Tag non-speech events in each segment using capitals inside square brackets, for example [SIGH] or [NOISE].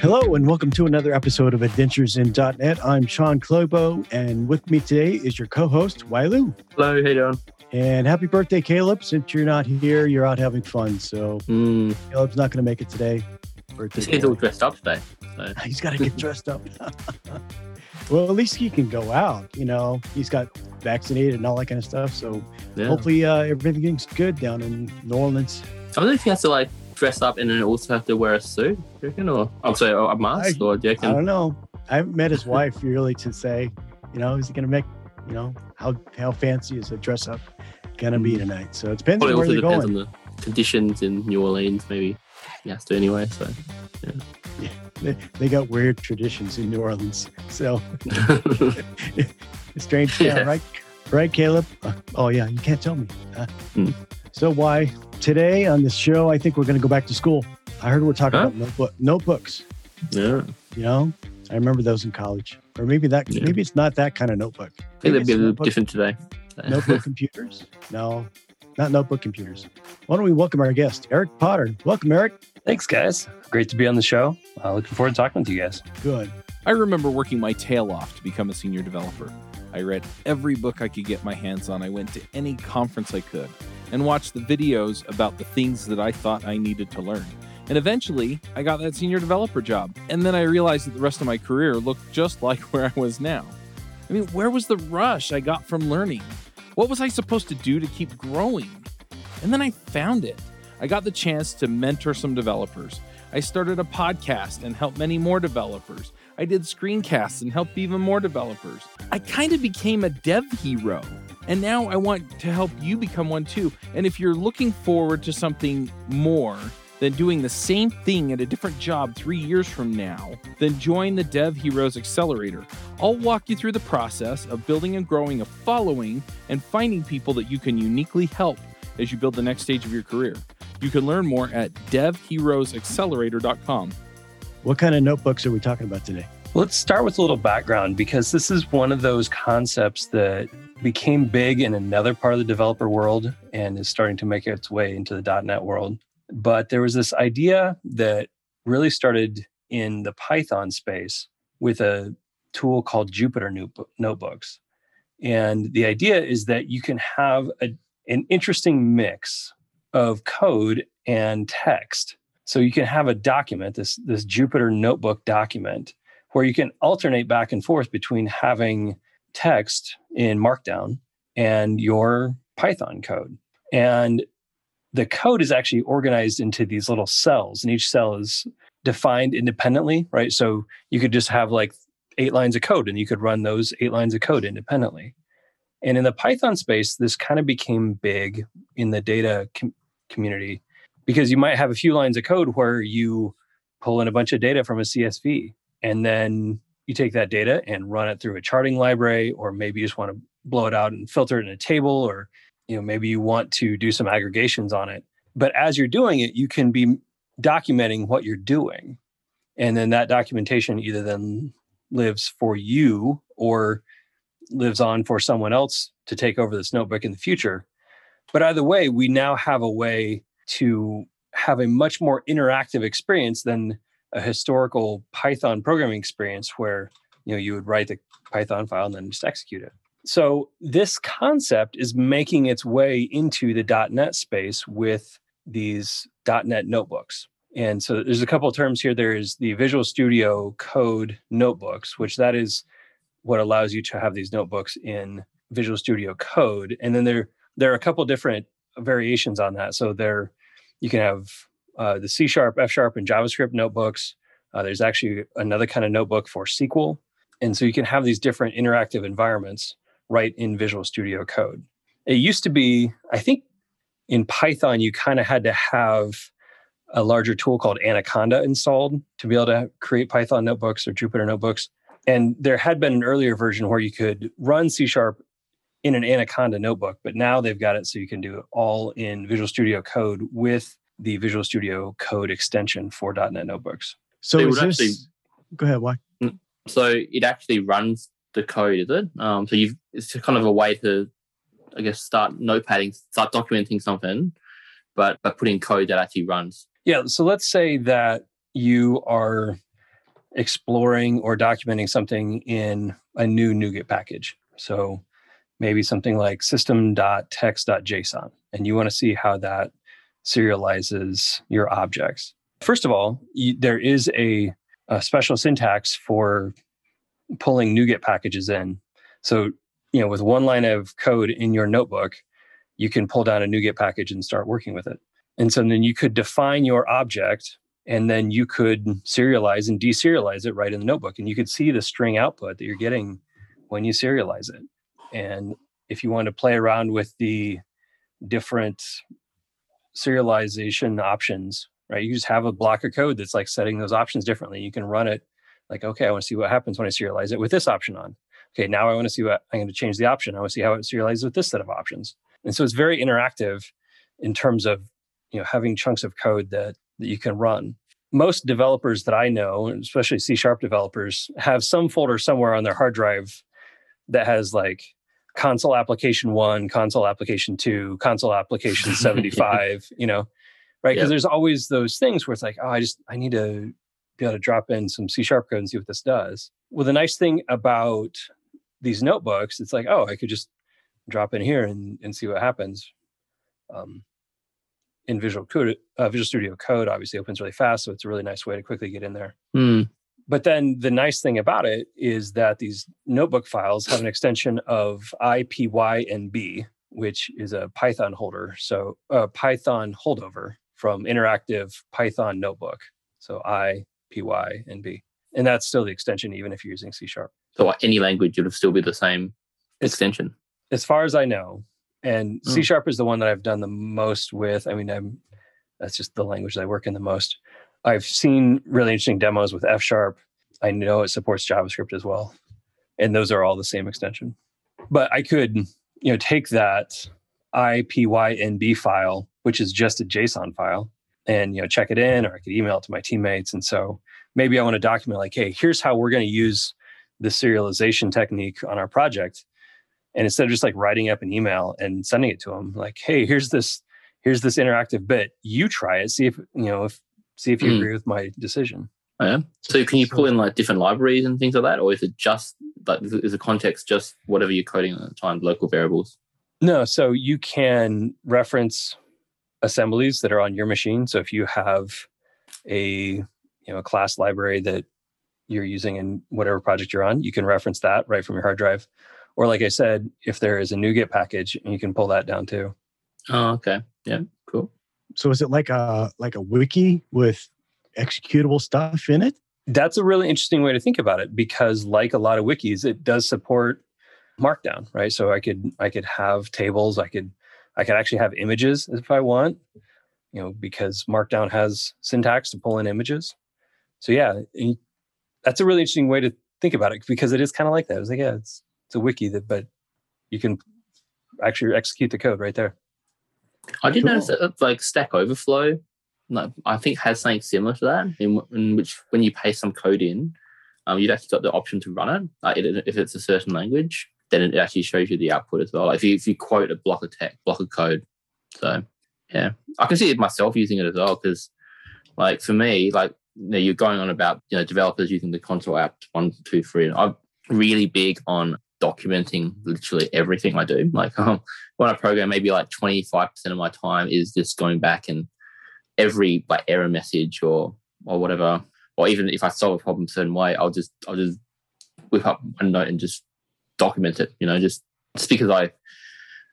Hello, and welcome to another episode of Adventures in .NET. I'm Shawn Clabough, and with me today is your co-host, Wai Liu. Hello, how you doing? And happy birthday, Caleb. Since you're not here, you're out having fun. So Mm, Caleb's not going to make it today. Birthday he's all dressed up today. So. [LAUGHS] He's got to get dressed up. [LAUGHS] well, at least he can go out. You know, he's got vaccinated and all that kind of stuff. So Yeah. hopefully uh, everything's good down in New Orleans. I wonder if he has to like dress up and then also have to wear a suit. Do you reckon? Or I'm sorry, a mask? I- or do you I don't know. I haven't met his wife really to say, you know, is he going to make, you know, how how fancy is the dress up going to be Mm. tonight? So it depends Probably on where they're depends going. on the conditions in New Orleans. Maybe he has to anyway. So yeah, [LAUGHS] They, they got weird traditions in New Orleans. So [LAUGHS] [LAUGHS] strange Yeah. right? Right, Caleb? Uh, oh, yeah, you can't tell me. Huh? Hmm. So, Wai today on this show, I think we're going to go back to school. I heard we're talking Huh? about notebook, notebooks. yeah, You know, I remember those in college. Or maybe that, Yeah. maybe it's not that kind of notebook. I think Maybe that'd be a little notebook- different today. Notebook [LAUGHS] computers? No, not notebook computers. Why don't we welcome our guest, Eric Potter? Welcome, Eric. Thanks, guys. Great to be on the show. Uh, looking forward to talking with you guys. Good. I remember working my tail off to become a senior developer. I read every book I could get my hands on. I went to any conference I could and watched the videos about the things that I thought I needed to learn. And eventually, I got that senior developer job. And then I realized that the rest of my career looked just [LAUGHS] like where I was now. I mean, where was the rush I got from learning? What was I supposed to do to keep growing? And then I found it. I got the chance to mentor some developers. I started a podcast and helped many more developers. I did screencasts and helped even more developers. I kind of became a dev hero. And now I want to help you become one too. And if you're looking forward to something more than doing the same thing at a different job three years from now, then join the Dev Heroes Accelerator. I'll walk you through the process of building and growing a following and finding people that you can uniquely help as you build the next stage of your career. You can learn more at devheroesaccelerator.com. What kind of notebooks are we talking about today? Let's start with a little background because this is one of those concepts that became big in another part of the developer world and is starting to make its way into the .NET world. But there was this idea that really started in the Python space with a tool called Jupyter Notebooks. And the idea is that you can have a, an interesting mix of code and text. So you can have a document, this, this Jupyter Notebook document, where you can alternate back and forth between having text in Markdown and your Python code. And the code is actually organized into these little cells, and each cell is defined independently, right? So you could just have like eight lines of code and you could run those eight lines of code independently. And in the Python space, this kind of became big in the data com- community because you might have a few lines of code where you pull in a bunch of data from a CSV and then you take that data and run it through a charting library or maybe you just want to blow it out and filter it in a table or you know maybe you want to do some aggregations on it. But as you're doing it you can be documenting what you're doing. And then that documentation either then lives for you or lives on for someone else to take over this notebook in the future. But either way we now have a way to have a much more interactive experience than a historical Python programming experience where you know you would write the Python file and then just execute it. So this concept is making its way into the .NET space with these .NET notebooks. And so there's a couple of terms here. There is the Visual Studio Code notebooks, which that is what allows you to have these notebooks in Visual Studio Code. And then there there are a couple different variations on that. So there you can have uh, the C sharp, F sharp, and JavaScript notebooks. Uh, there's actually another kind of notebook for SQL. And so you can have these different interactive environments right in Visual Studio Code. It used to be, I think in Python, you kind of had to have a larger tool called Anaconda installed to be able to create Python notebooks or Jupyter notebooks. And there had been an earlier version where you could run C sharp in an Anaconda notebook, but now they've got it so you can do it all in Visual Studio Code with the Visual Studio Code extension for .NET notebooks. So They is would this? actually- Go ahead. Why? So it actually runs the code, is it? Um, so you've it's just kind of a way to, I guess, start notepadding, start documenting something, but but putting code that actually runs. Yeah. So let's say that you are exploring or documenting something in a new NuGet package. So maybe something like system.text.json, and you want to see how that serializes your objects. First of all, you, there is a, a special syntax for pulling NuGet packages in. So, you know, with one line of code in your notebook, you can pull down a NuGet package and start working with it. And so then you could define your object and then you could serialize and deserialize it right in the notebook. And you could see the string output that you're getting when you serialize it. And if you want to play around with the different serialization options, right? You just have a block of code that's like setting those options differently. You can run it like, okay, I want to see what happens when I serialize it with this option on. Okay, now I want to see what I'm going to change the option. I want to see how it serializes with this set of options. And so it's very interactive in terms of you know having chunks of code that that you can run. Most developers that I know, especially C sharp developers, have some folder somewhere on their hard drive that has like console application one, console application two, console application [LAUGHS] 75, you know, right? Because there's always those things where it's like, oh, I just, I need to be able to drop in some C sharp code and see what this does. Well, the nice thing about these notebooks, it's like, oh, I could just drop in here and, and see what happens. Um, in Visual Code, uh, Visual Studio Code obviously opens really fast, so it's a really nice way to quickly get in there. Mm. But then the nice thing about it is that these notebook files have an extension of IPYNB, which is a Python holder, so a uh, Python holdover from Interactive Python Notebook. So IPYNB, and that's still the extension even if you're using C sharp. So any language, it would still be the same extension. As far as I know, and C hmm. sharp is the one that I've done the most with. I mean, I'm that's just the language that I work in the most. I've seen really interesting demos with F sharp. I know it supports JavaScript as well, and those are all the same extension. But I could, you know, take that IPYNB file, which is just a JSON file, and you know, check it in, or I could email it to my teammates. And so maybe I want to document like, hey, here's how we're going to use the serialization technique on our project and instead of just like writing up an email and sending it to them like hey here's this here's this interactive bit you try it see if you know if see if you mm. agree with my decision oh, yeah so can you pull in like different libraries and things like that or is it just like is the context just whatever you're coding at the time local variables no so you can reference assemblies that are on your machine so if you have a you know a class library that you're using in whatever project you're on you can reference that right from your hard drive or like I said, if there is a NuGet package, you can pull that down too. Oh, okay. Yeah, cool. So is it like a like a wiki with executable stuff in it? That's a really interesting way to think about it because like a lot of wikis, it does support markdown, right? So I could I could have tables, I could I could actually have images if I want, you know, because markdown has syntax to pull in images. So yeah, that's a really interesting way to think about it because it is kind of like that. It's like, yeah, it's it's a wiki that, but you can actually execute the code right there. I did cool. notice that like Stack Overflow, like, I think has something similar to that, in, in which when you paste some code in, um, you've actually got the option to run it. Like it, if it's a certain language, then it actually shows you the output as well. Like if you if you quote a block of text, block of code, so yeah, I can see it myself using it as well because, like for me, like you know, you're going on about you know developers using the console app one, two, three, and I'm really big on documenting literally everything I do. Like [LAUGHS] um, when I program, maybe like 25% of my time is just going back and every like error message or or whatever, or even if I solve a problem a certain way, I'll just I'll just whip up one note and just document it. You know, just just because I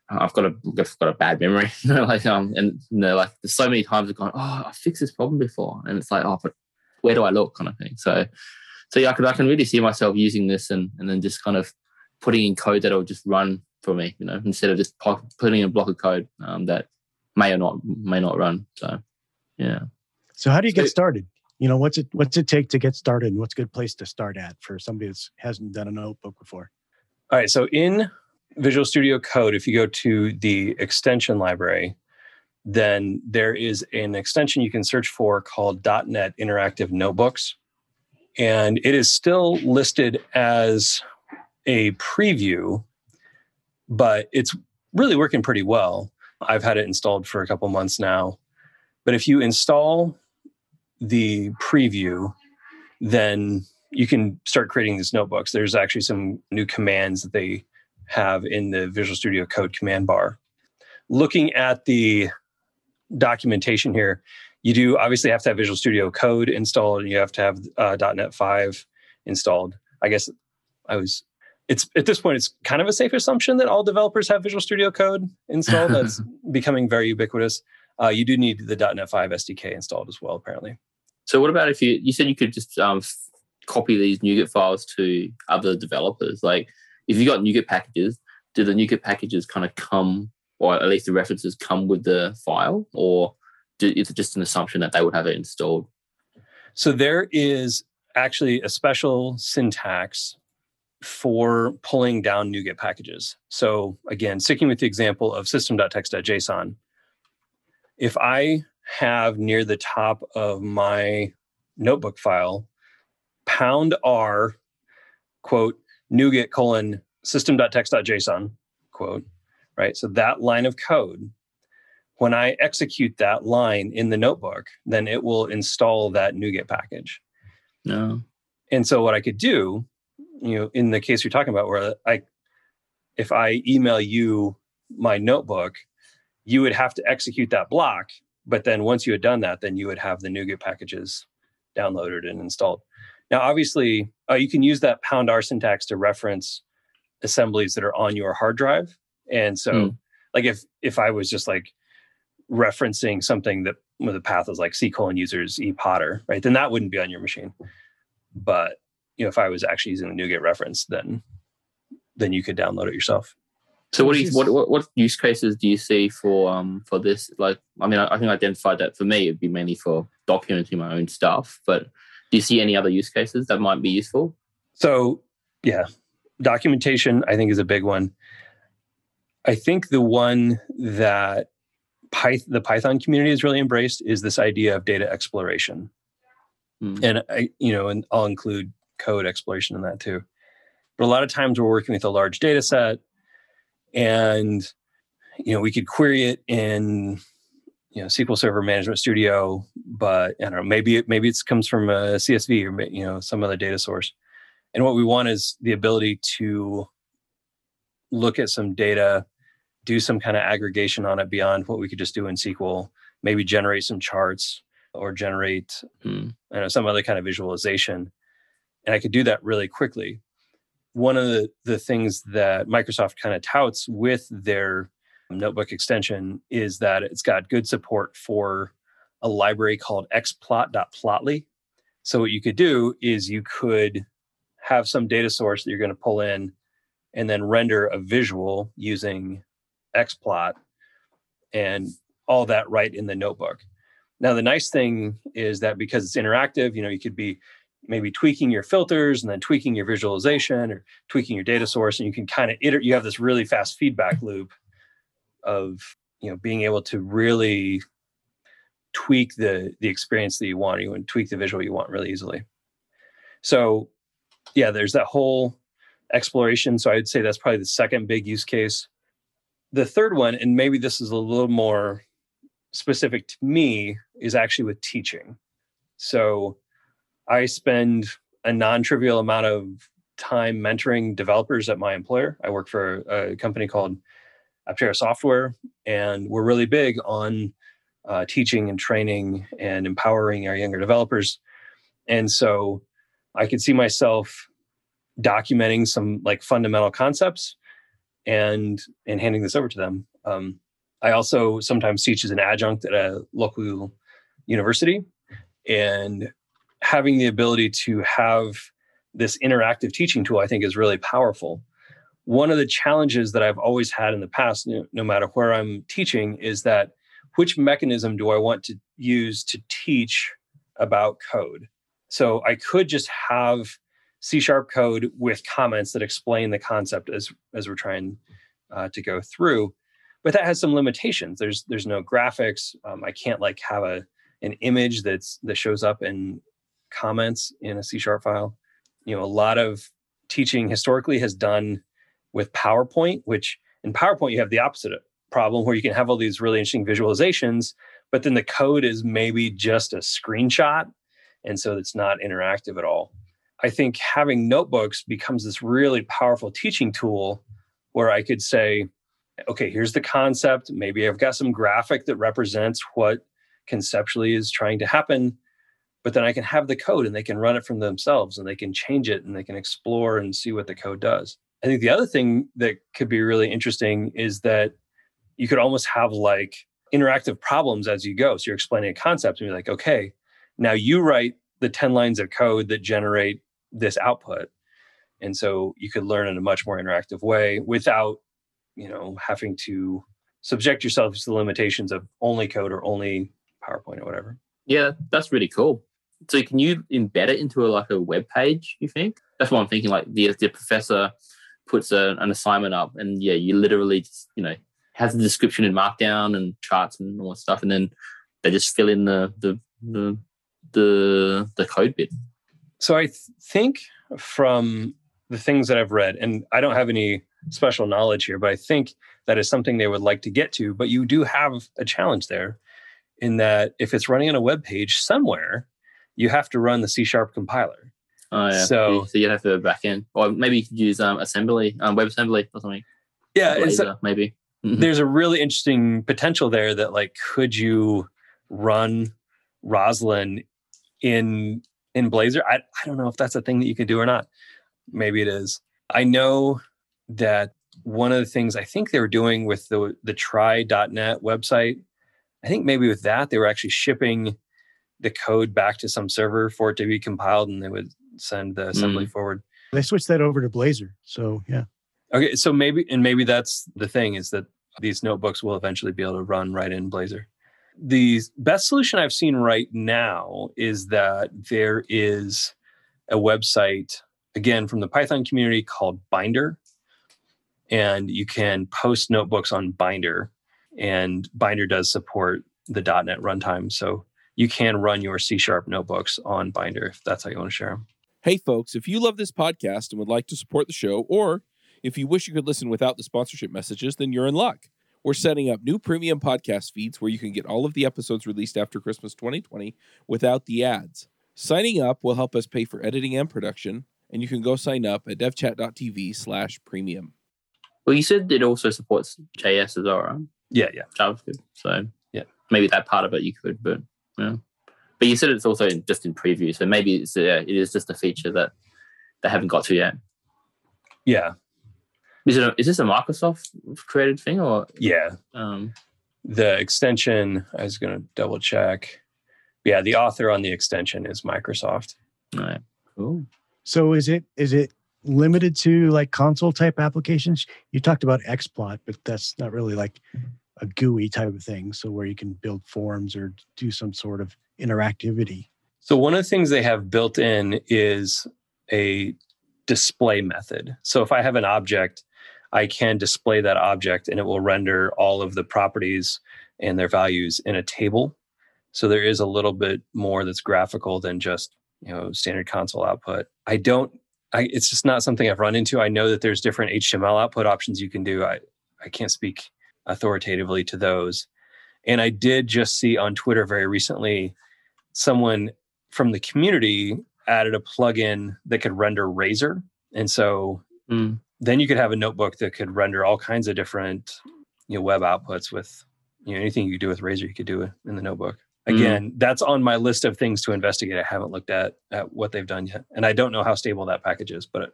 I've got a I've got a bad memory. [LAUGHS] You know, like um and you know, like there's so many times I've gone, oh, I fixed this problem before, and it's like, oh, but where do I look, kind of thing. So so yeah, I can I can really see myself using this and and then just kind of putting in code that'll just run for me, you know, instead of just putting in a block of code um, that may or not may not run. So, yeah. So, how do you so, get started? You know, what's it what's it take to get started, and what's a good place to start at for somebody that hasn't done a notebook before? All right. So, in Visual Studio Code, if you go to the extension library, then there is an extension you can search for called .NET Interactive Notebooks, and it is still listed as a preview, but it's really working pretty well. I've had it installed for a couple months now. But if you install the preview then you can start creating these notebooks. There's actually some new commands that they have in the Visual Studio Code command bar. Looking at the documentation here, you do obviously have to have Visual Studio Code installed, and you have to have uh, .NET 5 installed. I guess I was. It's at this point, it's kind of a safe assumption that all developers have Visual Studio Code installed. [LAUGHS] That's becoming very ubiquitous. Uh, you do need the .NET 5 SDK installed as well, apparently. So, what about if you you said you could just um, f- copy these NuGet files to other developers? Like, if you got NuGet packages, do the NuGet packages kind of come, or at least the references come with the file, or do, is it just an assumption that they would have it installed? So there is actually a special syntax for pulling down NuGet packages. So again, sticking with the example of system.text.json, if I have near the top of my notebook file pound R quote NuGet colon system.text.json quote, right? So that line of code, when I execute that line in the notebook, then it will install that NuGet package. No. And so what I could do, you know, in the case you're talking about, where I, if I email you my notebook, you would have to execute that block. But then once you had done that, then you would have the NuGet packages downloaded and installed. Now, obviously, uh, you can use that pound R syntax to reference assemblies that are on your hard drive. And so, Mm. like if if I was just like referencing something that where the path is like C colon users e Potter, right? Then that wouldn't be on your machine. But you know, if I was actually using the NuGet reference, then then you could download it yourself. So what do you, what, what what use cases do you see for um for this? Like, I mean, I, I think I identified that for me, it'd be mainly for documenting my own stuff. But do you see any other use cases that might be useful? So yeah, documentation I think is a big one. I think the one that Pyth- the Python community has really embraced is this idea of data exploration. Hmm. And I, you know, and I'll include code exploration in that too. But a lot of times we're working with a large data set and you know, we could query it in you know SQL Server Management Studio, but I don't know, maybe it maybe it comes from a CSV or you know some other data source. And what we want is the ability to look at some data, do some kind of aggregation on it beyond what we could just do in SQL, maybe generate some charts or generate Hmm. you know, some other kind of visualization. And I could do that really quickly. One of the, the things that Microsoft kind of touts with their notebook extension is that it's got good support for a library called xplot.plotly. So what you could do is you could have some data source that you're going to pull in and then render a visual using xplot and all that right in the notebook. Now the nice thing is that because it's interactive, you know, you could be maybe tweaking your filters and then tweaking your visualization or tweaking your data source and you can kind of iter- you have this really fast feedback loop of you know being able to really tweak the the experience that you want you and tweak the visual you want really easily. So yeah there's that whole exploration. So i'd say that's probably the second big use case. The third one and maybe this is a little more specific to me is actually with teaching. So i spend a non-trivial amount of time mentoring developers at my employer i work for a company called Aptera Software, and we're really big on uh, teaching and training and empowering our younger developers. And so I could see myself documenting some like fundamental concepts and and handing this over to them. Um, I also sometimes teach as an adjunct at a local university, and having the ability to have this interactive teaching tool, I think, is really powerful one of the challenges that I've always had in the past, no, matter where I'm teaching, is that which mechanism do I want to use to teach about code? So I could just have C sharp code with comments that explain the concept as as we're trying uh, to go through, but that has some limitations. There's there's no graphics. Um, I can't like have a an image that's that shows up in comments in a C sharp file. You know, a lot of teaching historically has done with PowerPoint, which in PowerPoint you have the opposite problem where you can have all these really interesting visualizations, but then the code is maybe just a screenshot And so it's not interactive at all. I think having notebooks becomes this really powerful teaching tool where I could say, okay, here's the concept. Maybe I've got some graphic that represents what conceptually is trying to happen. But then I can have the code and they can run it from themselves and they can change it and they can explore and see what the code does. I think the other thing that could be really interesting is that you could almost have like interactive problems as you go. So you're explaining a concept and you're like, okay, now you write the 10 lines of code that generate this output. And so you could learn in a much more interactive way without, you know, having to subject yourself to the limitations of only code or only PowerPoint or whatever. Yeah, that's really cool. So can you embed it into a, like a web page? You think that's what I'm thinking. Like the the professor puts a, an assignment up, and yeah, you literally just, you know has the description in Markdown and charts and all that stuff, and then they just fill in the the the the, the code bit. So I th- think from the things that I've read, and I don't have any special knowledge here, but I think that is something they would like to get to. But you do have a challenge there in that if it's running on a web page somewhere, you have to run the C sharp compiler. Oh yeah. So, so you have to back in, or maybe you could use um, assembly, um, WebAssembly or something. Yeah, Blazor, maybe. Mm-hmm. there's a really interesting potential there that like could you run Roslyn in in Blazor? I I don't know if that's a thing that you could do or not. Maybe it is. I know that one of the things I think they were doing with the the try.net website, I think maybe with that they were actually shipping the code back to some server for it to be compiled and they would send the assembly mm. forward. They switched that over to Blazor. So yeah. Okay, so maybe and maybe that's the thing is that these notebooks will eventually be able to run right in Blazor. The best solution I've seen right now is that there is a website again from the Python community called Binder and you can post notebooks on Binder and Binder does support the .NET runtime so you can run your C sharp notebooks on Binder if that's how you want to share them. Hey folks, if you love this podcast and would like to support the show or if you wish you could listen without the sponsorship messages, then you're in luck. We're setting up new premium podcast feeds where you can get all of the episodes released after Christmas 2020 without the ads. Signing up will help us pay for editing and production, and you can go sign up at devchat.tv slash premium. Well, you said it also supports JS as well, right? Yeah, yeah. JavaScript. So yeah, maybe that part of it you could, but yeah. But you said it's also just in preview, so maybe it's uh, it is just a feature that they haven't got to yet. Yeah, is it a, is this a Microsoft created thing or yeah? Um, the extension I was going to double check. Yeah, the author on the extension is Microsoft. All right, cool. So is it is it limited to like console type applications? You talked about XPlot, but that's not really like a GUI type of thing. So where you can build forms or do some sort of interactivity. So one of the things they have built in is a display method. So if I have an object I can display that object and it will render all of the properties and their values in a table. So there is a little bit more that's graphical than just, you know, standard console output. I don't I, it's just not something I've run into. I know that there's different HTML output options you can do. I, I can't speak authoritatively to those. And I did just see on Twitter very recently someone from the community added a plugin that could render Razor. And so mm then you could have a notebook that could render all kinds of different you know web outputs with you know anything you could do with razor you could do it in the notebook mm. again mm. that's on my list of things to investigate i haven't looked at at what they've done yet and i don't know how stable that package is but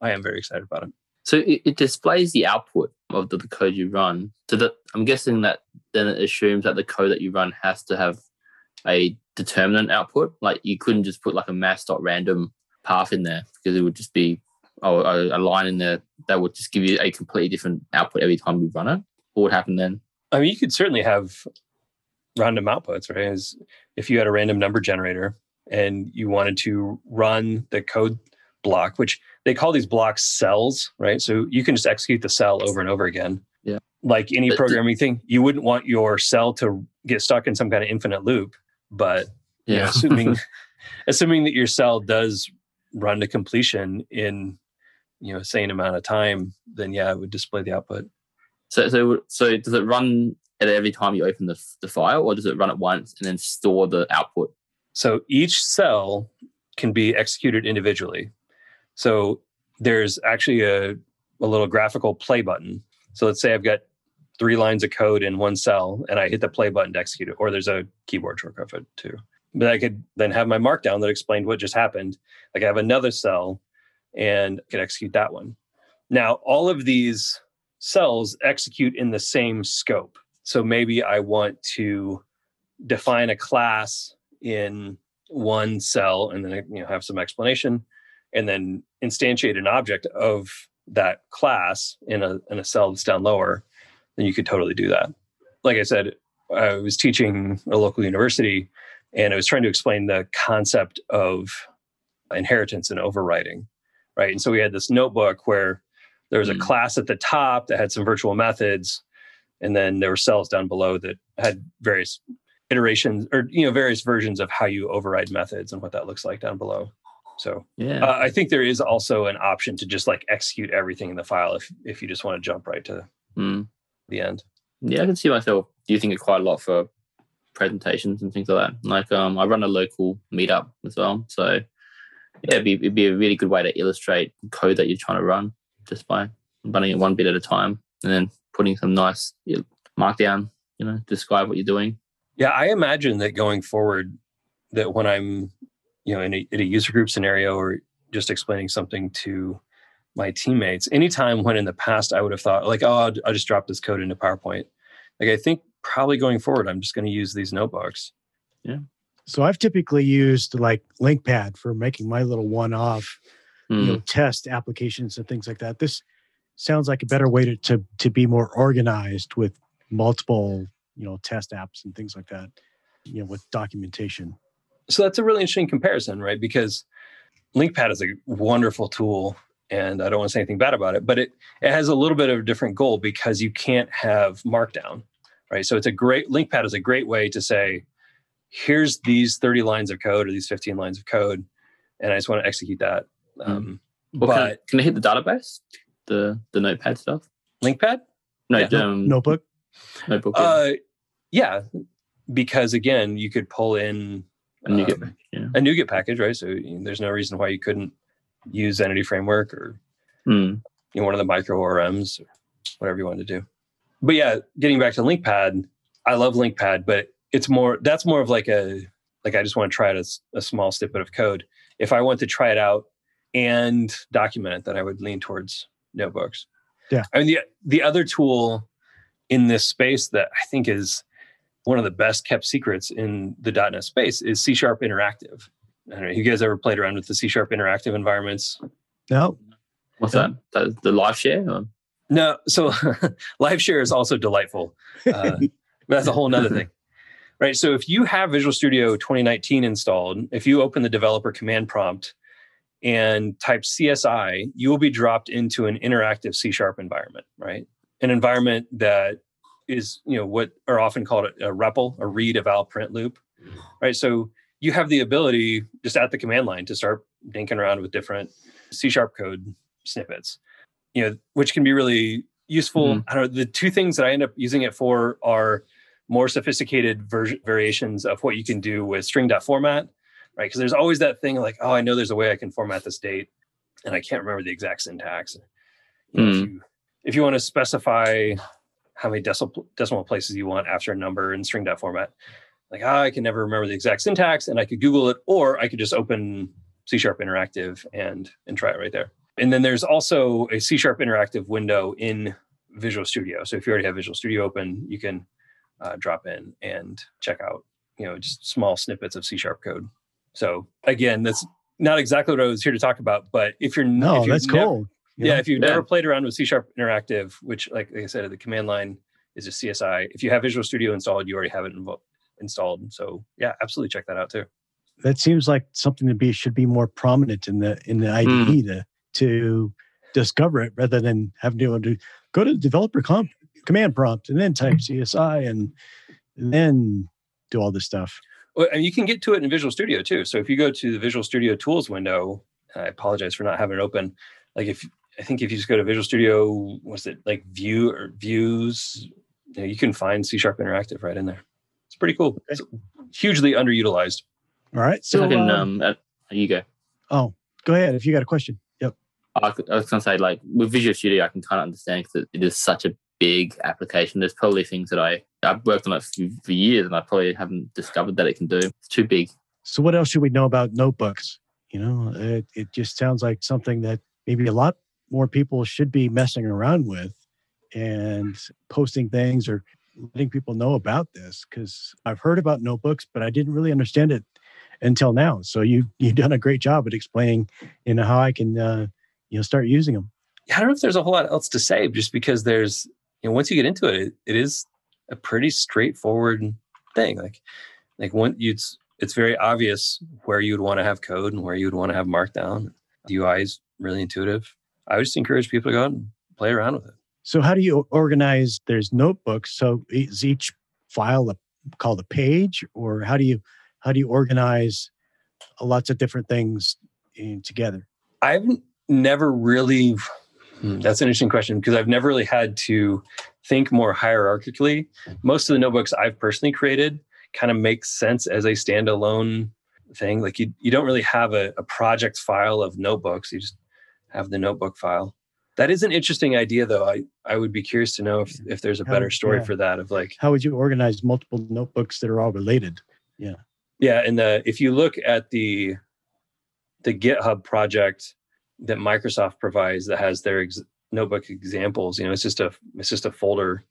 i am very excited about it so it, it displays the output of the, the, code you run so that i'm guessing that then it assumes that the code that you run has to have a determinant output like you couldn't just put like a math.random path in there because it would just be oh, or a, line in there that would just give you a completely different output every time you run it? What would happen then? I mean, you could certainly have random outputs, right? As if you had a random number generator and you wanted to run the code block, which they call these blocks cells, right? So you can just execute the cell over and over again. Yeah. Like any but programming thing, you wouldn't want your cell to get stuck in some kind of infinite loop, but yeah, you know, assuming [LAUGHS] assuming that your cell does run to completion in you know same amount of time, then yeah, it would display the output. So so so does it run at every time you open the the file, or does it run it once and then store the output? So each cell can be executed individually. So there's actually a, a little graphical play button. So let's say I've got three lines of code in one cell and I hit the play button to execute it, or there's a keyboard shortcut for it too. But I could then have my markdown that explained what just happened. Like I have another cell and I could execute that one. Now, all of these cells execute in the same scope. So maybe I want to define a class in one cell and then you know have some explanation and then instantiate an object of that class in a in a cell that's down lower then you could totally do that. Like i said i was teaching a local university and i was trying to explain the concept of inheritance and overriding, right? And so we had this notebook where there was a mm. class at the top that had some virtual methods and then there were cells down below that had various iterations or you know various versions of how you override methods and what that looks like down below so yeah. uh, i think there is also an option to just like execute everything in the file if if you just want to jump right to mm. the end. Yeah i can see myself using it quite a lot for presentations and things like that. Like um i run a local meetup as well so yeah it'd be, it'd be a really good way to illustrate code that you're trying to run just by running it one bit at a time and then putting some nice markdown you know describe what you're doing. Yeah, I imagine that going forward, that when I'm, you know, in a, in a user group scenario or just explaining something to my teammates, anytime when in the past I would have thought like, oh, I'll, I'll just drop this code into PowerPoint. Like I think probably going forward, I'm just going to use these notebooks. Yeah. So I've typically used like LINQPad for making my little one-off, mm. you know, hmm. test applications and things like that. This sounds like a better way to to, to be more organized with multiple you know test apps and things like that you know with documentation so that's a really interesting comparison right because LINQPad is a wonderful tool and i don't want to say anything bad about it but it, it has a little bit of a different goal because you can't have markdown right so it's a great LINQPad is a great way to say here's these 30 lines of code or these 15 lines of code and i just want to execute that mm. um, well, but can, can I hit the database the the notepad stuff LINQPad no yeah. um, notebook Notebook. Uh, yeah, because again, you could pull in a NuGet, um, yeah. a NuGet package, right? So you know, there's no reason why you couldn't use Entity Framework or mm. you know one of the micro ORMs, or whatever you want to do. But yeah, getting back to LINQPad, I love LINQPad, but it's more that's more of like a like I just want to try it as a small snippet of code. If I want to try it out and document it, then I would lean towards notebooks. Yeah. I mean the the other tool in this space that I think is one of the best kept secrets in the .NET space is C Sharp Interactive. I don't know, you guys ever played around with the C Sharp Interactive environments? No. What's that? The, the live share? Or? No. So [LAUGHS] live share is also delightful. Uh, that's a whole nother thing. Right. So if you have Visual Studio 2019 installed, if you open the developer command prompt and type CSI, you will be dropped into an interactive C Sharp environment, right? An environment that is you know what are often called a, a REPL, a read eval print loop, right? So you have the ability just at the command line to start dinking around with different C sharp code snippets, you know, which can be really useful. Mm-hmm. I don't know. The two things that I end up using it for are more sophisticated version variations of what you can do with string.format, right? Because there's always that thing like, oh, I know there's a way I can format this date, and I can't remember the exact syntax. You know, mm. if, you, if you want to specify how many decimal decimal places you want after a number in string dot format. Like, oh, I can never remember the exact syntax, and I could Google it, or I could just open C Sharp Interactive and and try it right there. And then there's also a C Sharp Interactive window in Visual Studio. So if you already have Visual Studio open, you can uh, drop in and check out, you know, just small snippets of C Sharp code. So again, that's not exactly what I was here to talk about, but if you're no, if that's never, cool. Yeah, if you've yeah. never played around with C Sharp Interactive, which, like, like I said, the command line is a CSI. If you have Visual Studio installed, you already have it invo- installed. So yeah, absolutely check that out too. That seems like something to be should be more prominent in the in the IDE mm. to to discover it rather than having to do go to the developer comp, command prompt and then type CSI and, and then do all this stuff. Well, and you can get to it in Visual Studio too. So if you go to the Visual Studio Tools window, I apologize for not having it open. Like if I think if you just go to Visual Studio, what's it like view or views, you, know, you can find C Sharp Interactive right in there. It's pretty cool. It's hugely underutilized. All right. So So, I can, uh, um, uh, you go. oh, go ahead if you got a question. Yep. I, I was going to say, like with Visual Studio, I can kind of understand because it is such a big application. There's probably things that I I've worked on it for, for years, and I probably haven't discovered that it can do. It's too big. So, what else should we know about notebooks? You know, it, it just sounds like something that maybe a lot more people should be messing around with and posting things or letting people know about this because I've heard about notebooks, but I didn't really understand it until now. So you you've done a great job at explaining, you know, how I can uh, you know start using them. I don't know if there's a whole lot else to say, just because there's, you know, once you get into it, it, it is a pretty straightforward thing. Like, like you, it's, it's very obvious where you would want to have code and where you would want to have markdown. The UI is really intuitive. I would just encourage people to go out and play around with it. So how do you organize? There's notebooks. So is each file a, called a page, or how do you how do you organize lots of different things in, together? I've never really, hmm, that's an interesting question because I've never really had to think more hierarchically. Most of the notebooks I've personally created kind of make sense as a standalone thing. Like you, you don't really have a, a project file of notebooks. You just have the notebook file. That is an interesting idea, though. I, I would be curious to know if, if there's a How- better story yeah. for that. Of like, How would you organize multiple notebooks that are all related? Yeah, yeah, and the if you look at the the GitHub project that Microsoft provides that has their ex- notebook examples, you know, it's just a it's just a folder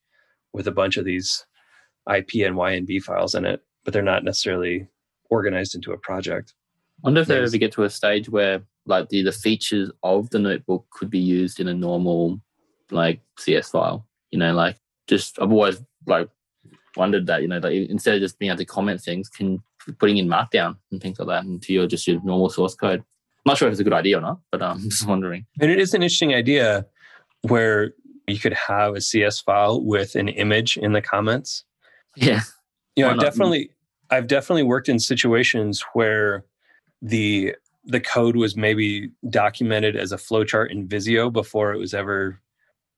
with a bunch of these IP and YNB files in it, but they're not necessarily organized into a project. I wonder if they ever get to a stage where like the, the features of the notebook could be used in a normal like CS file. You know, like just I've always like wondered that, you know, like instead of just being able to comment things, can putting in markdown and things like that into your just your normal source code. I'm not sure if it's a good idea or not, but um, I'm [LAUGHS] just wondering. And it is an interesting idea where you could have a CS file with an image in the comments. Yeah. you know i've definitely i've definitely worked in situations where the the code was maybe documented as a flowchart in visio before it was ever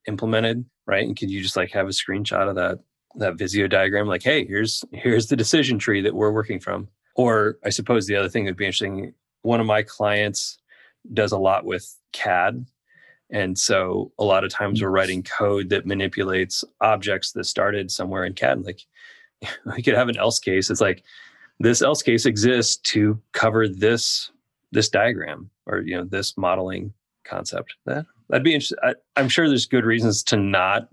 implemented right? And could you just like have a screenshot of that that visio diagram? Like hey here's here's the decision tree that we're working from. Or i suppose the other thing that would be interesting one of my clients does a lot with cad. And so a lot of times we're writing code that manipulates objects that started somewhere in cad. Like [LAUGHS] we could have an else case. It's like this else case exists to cover this this diagram or you know this modeling concept. That that'd be interesting. I, I'm sure there's good reasons to not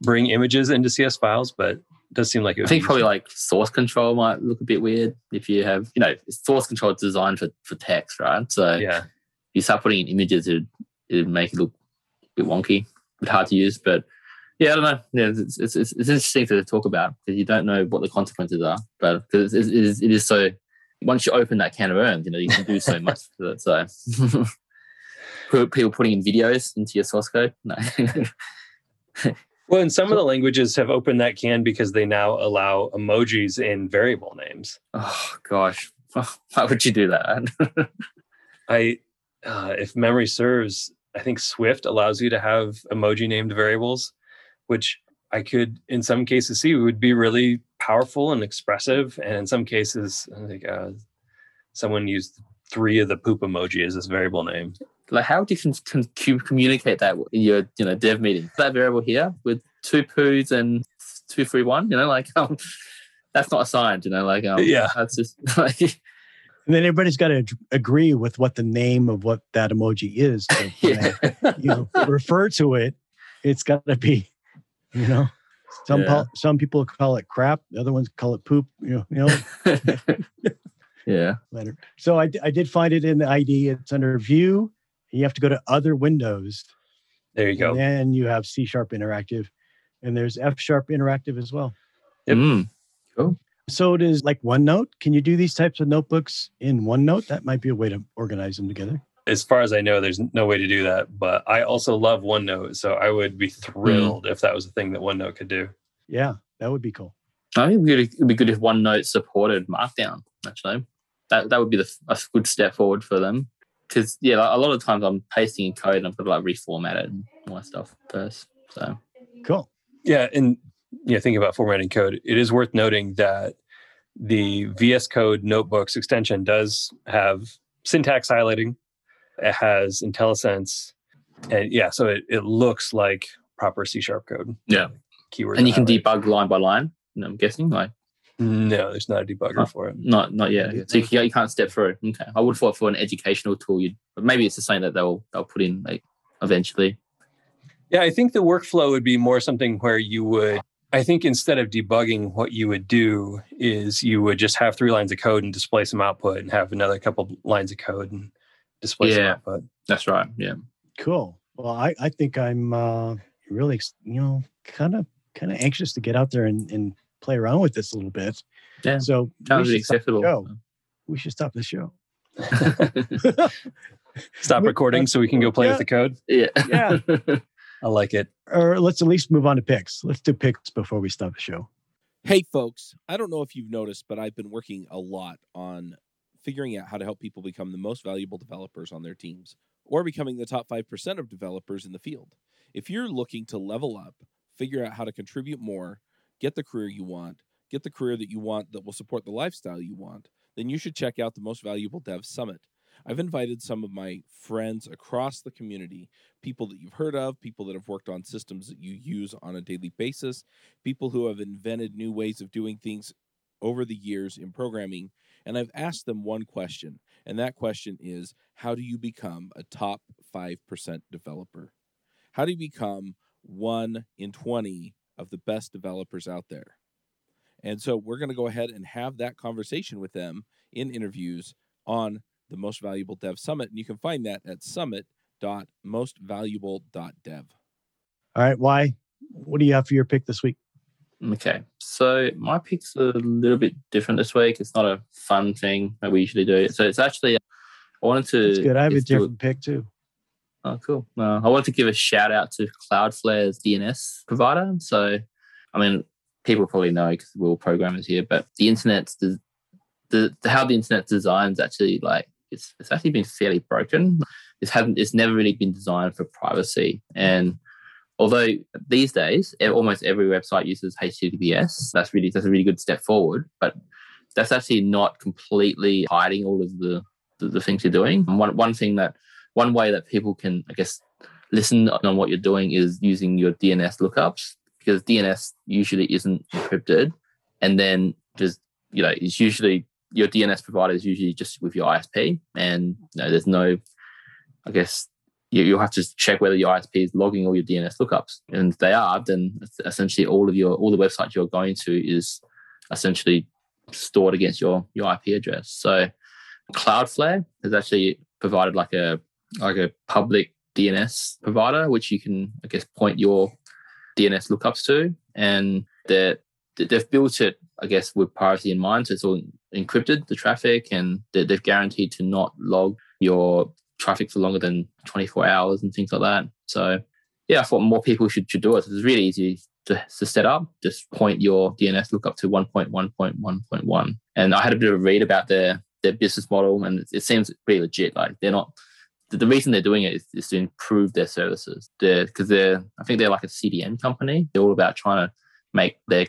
bring images into CS files, but it does seem like it I think probably like source control might look a bit weird if you have, you know, source control is designed for, for text, right? So yeah. if you start putting in images, it it'd make it look a bit wonky, a bit hard to use. But yeah, I don't know. Yeah, it's it's, it's, it's interesting to talk about because you don't know what the consequences are. But because it is, it is so, once you open that can of worms, you know, you can do so much with it. So [LAUGHS] people putting in videos into your source code, no. [LAUGHS] Well, and some of the languages have opened that can because they now allow emojis in variable names. oh gosh, why would you do that? [LAUGHS] I, uh, if memory serves, I think Swift allows you to have emoji named variables, which I could, in some cases, see would be really powerful and expressive. And in some cases, I think uh, someone used three of the poop emoji as this variable name. like how do you con- con- communicate that in your you know dev meeting that variable here with two poos and two three one you know like [LAUGHS] um, that's not assigned you know like um, Yeah. that's just [LAUGHS] like And then everybody's got to agree with what the name of what that emoji is. So [LAUGHS] yeah. they, you know, refer to it, it's got to be, you know, some Yeah. pol- some people call it crap, the other ones call it poop. You know, you know, [LAUGHS] yeah letter. So I did find it in the ID. It's under View. You have to go to Other Windows, There you go. and then you have C Sharp Interactive, and there's F Sharp Interactive as well. Yep. Mm. So it is like OneNote. Can you do these types of notebooks in OneNote? That might be a way to organize them together. As far as I know, there's no way to do that. But I also love OneNote. So I would be thrilled if that was a thing that OneNote could do. Yeah, that would be cool. I think it would be good if OneNote supported Markdown. Actually, that that would be the, a good step forward for them. Because yeah, like, a lot of times I'm pasting in code and I've got to like reformat it and all that stuff first. So Cool. Yeah, and yeah, thinking about formatting code. It is worth noting that the VS Code notebooks extension does have syntax highlighting. It has IntelliSense. And yeah, so it, it looks like proper C sharp code. Yeah. Keywords. and you can debug line by line. I'm guessing, like No, there's not a debugger Oh. for it. not not yet. So you, can, you can't step through. Okay, I would thought for an educational tool, you'd but maybe it's the same that they'll they'll put in like eventually. Yeah, I think the workflow would be more something where you would, I think instead of debugging, what you would do is you would just have three lines of code and display some output and have another couple lines of code and display some Yeah. But That's right. Yeah. Cool. Well, I, I think I'm uh, really, you know, kind of kind of anxious to get out there and, and play around with this a little bit. Yeah. So we Sounds should, stop the acceptable. show. we should stop the show. [LAUGHS] Stop recording so we can go play Yeah. with the code. yeah. Yeah. [LAUGHS] I like it. or let's at least move on to picks. Let's do picks before we stop the show. Hey, folks, I don't know if you've noticed, but I've been working a lot on figuring out how to help people become the most valuable developers on their teams or becoming the top 5% of developers in the field. If you're looking to level up, figure out how to contribute more, get the career you want, get the career that you want that will support the lifestyle you want, then you should check out the Most Valuable Dev Summit. I've invited some of my friends across the community, people that you've heard of, people that have worked on systems that you use on a daily basis, people who have invented new ways of doing things over the years in programming. And I've asked them one question, and that question is how do you become a top 5% developer? How do you become one in 20 of the best developers out there? And so we're going to go ahead and have that conversation with them in interviews on the Most Valuable Dev Summit. And you can find that at summit.mostvaluable.dev. All right. Wai? What do you have for your pick this week? Okay, so my pick's are a little bit different this week. It's not a fun thing that we usually do. So it's actually I wanted to. That's good. I have a do pick too. Oh, cool. Uh, I wanted to give a shout out to Cloudflare's DNS provider. So, I mean, people probably know because we're all programmers here, but the internet's the, the, the how the internet's designed is actually like it's it's actually been fairly broken. It's hadn't it's never really been designed for privacy. And although these days almost every website uses HTTPS, that's really that's a really good step forward. But that's actually not completely hiding all of the the, the things you're doing. And one one thing that one way that people can, I guess, listen on what you're doing is using your DNS lookups because DNS usually isn't encrypted, and then just you know it's usually your DNS provider is usually just with your ISP, and you know, there's no, I guess you, you'll have to check whether your ISP is logging all your DNS lookups, and if they are, then essentially all of your all the websites you're going to is essentially stored against your your IP address. So Cloudflare has actually provided like a like a public DNS provider, which you can, I guess, point your DNS lookups to, and they're, they've built it, I guess, with privacy in mind. So it's all encrypted, the traffic, and they- they've guaranteed to not log your traffic for longer than 24 hours and things like that. So, yeah, I thought more people should, should do it. It's really easy to, to set up. Just point your DNS lookup to 1.1.1.1. And I had a bit of a read about their their business model, and it, seems pretty legit. Like they're not the, the reason they're doing it is, is to improve their services. They're because they're I think they're like a CDN company. They're all about trying to make their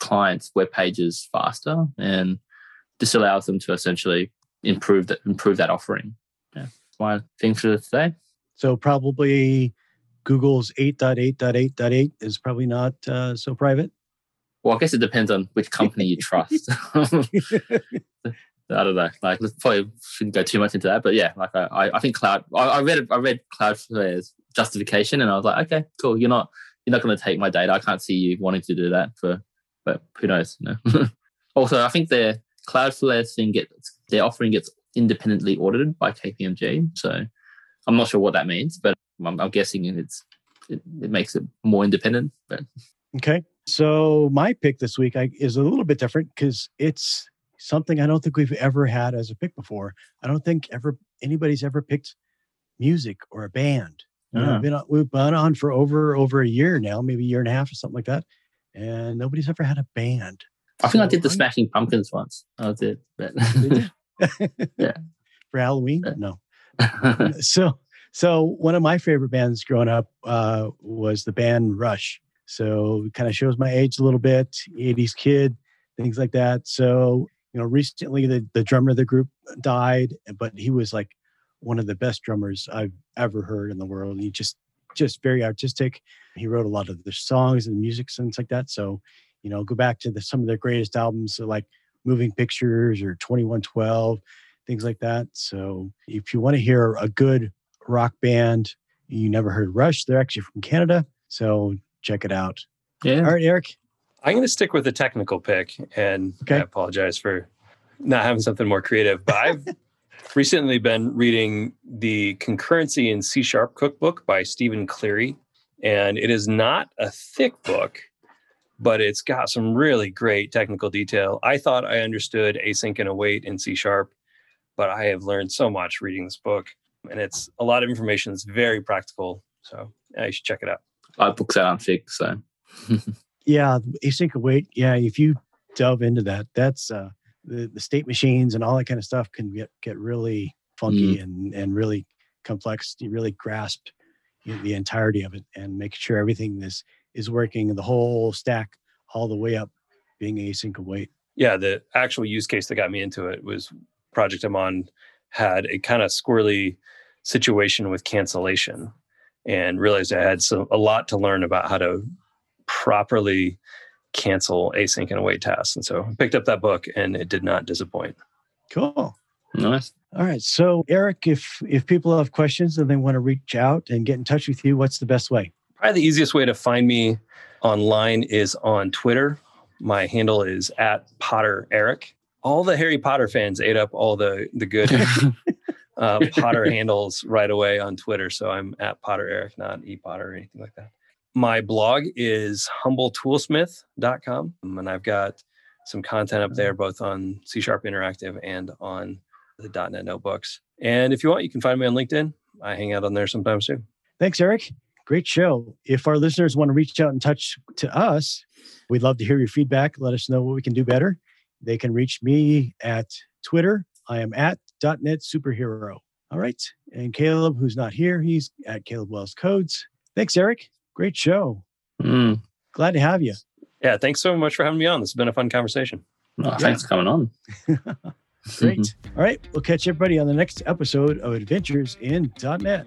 clients' web pages faster, and this allows them to essentially improve that improve that offering. My thing for today. So probably Google's 8.8.8.8 is probably not uh, so private. Well, I guess it depends on which company you trust. [LAUGHS] [LAUGHS] I don't know. Like, probably shouldn't go too much into that, but yeah, like I, I- I think cloud. I, I read, I read Cloudflare's justification, and I was like, okay, cool. You're not, you're not going to take my data. I can't see you wanting to do that for, but who knows? You know? [LAUGHS] also, I think their Cloudflare thing gets their offering gets independently audited by KPMG. So I'm not sure what that means, but I'm, I'm guessing it's it, it makes it more independent. But Okay. So my pick this week I, is a little bit different because it's something I don't think we've ever had as a pick before. I don't think ever anybody's ever picked music or a band. You know, Ah. we've been on, we've been on for over over a year now, maybe a year and a half or something like that, and nobody's ever had a band. I think I did the Smashing Pumpkins once. I did, but Yeah. [LAUGHS] For Halloween? No. [LAUGHS] so so one of my favorite bands growing up uh, was the band Rush. So it kind of shows my age a little bit. 80s kid. things like that. So, you know, recently the, the drummer of the group died, but he was like one of the best drummers I've ever heard in the world. He just just very artistic. He wrote a lot of the songs and music, things like that. So, you know, go back to the, some of their greatest albums, so like Moving Pictures or 2112, things like that. So, if you want to hear a good rock band, you never heard Rush, they're actually from Canada. So, check it out. Yeah. All right, Eric. I'm going to stick with the technical pick, and Okay. I apologize for not having something more creative. But I've [LAUGHS] recently been reading the Concurrency in C Sharp cookbook by Stephen Cleary, and it is not a thick book, but it's got some really great technical detail. I thought I understood async and await in C Sharp, but I have learned so much reading this book, and it's a lot of information. It's very practical, so yeah, you should check it out. I books that aren't thick, so [LAUGHS] Yeah, async await. Yeah, if you delve into that, that's uh, the the state machines and all that kind of stuff can get get really funky and and really complex. You really grasp you know, the entirety of it and make sure everything is is working the whole stack all the way up, being async await. yeah, the actual use case that got me into it was project I'm on had a kind of squirrely situation with cancellation and realized I had some a lot to learn about how to properly cancel async and await tasks. And so I picked up that book and it did not disappoint. Cool. nice. All right. So Eric, if if people have questions and they want to reach out and get in touch with you, what's the best way? Probably the easiest way to find me online is on Twitter. My handle is at Potter Eric. All the Harry Potter fans ate up all the the good [LAUGHS] [LAUGHS] uh, Potter handles right away on Twitter. So I'm at Potter Eric, not E Potter or anything like that. My blog is humbletoolsmith.com. um, And I've got some content up there, both on C Sharp Interactive and on the .NET Notebooks. And if you want, you can find me on LinkedIn. I hang out on there sometimes too. Thanks, Eric. Great show. If our listeners want to reach out and touch to us, we'd love to hear your feedback. Let us know what we can do better. They can reach me at Twitter. I am at .NET Superhero. All right. And Caleb, who's not here, he's at Caleb Wells Codes. Thanks, Eric. Great show. Mm. Glad to have you. Yeah, thanks so much for having me on. This has been a fun conversation. Oh, Thanks for coming on. [LAUGHS] Great. All right. We'll catch everybody on the next episode of Adventures in .NET.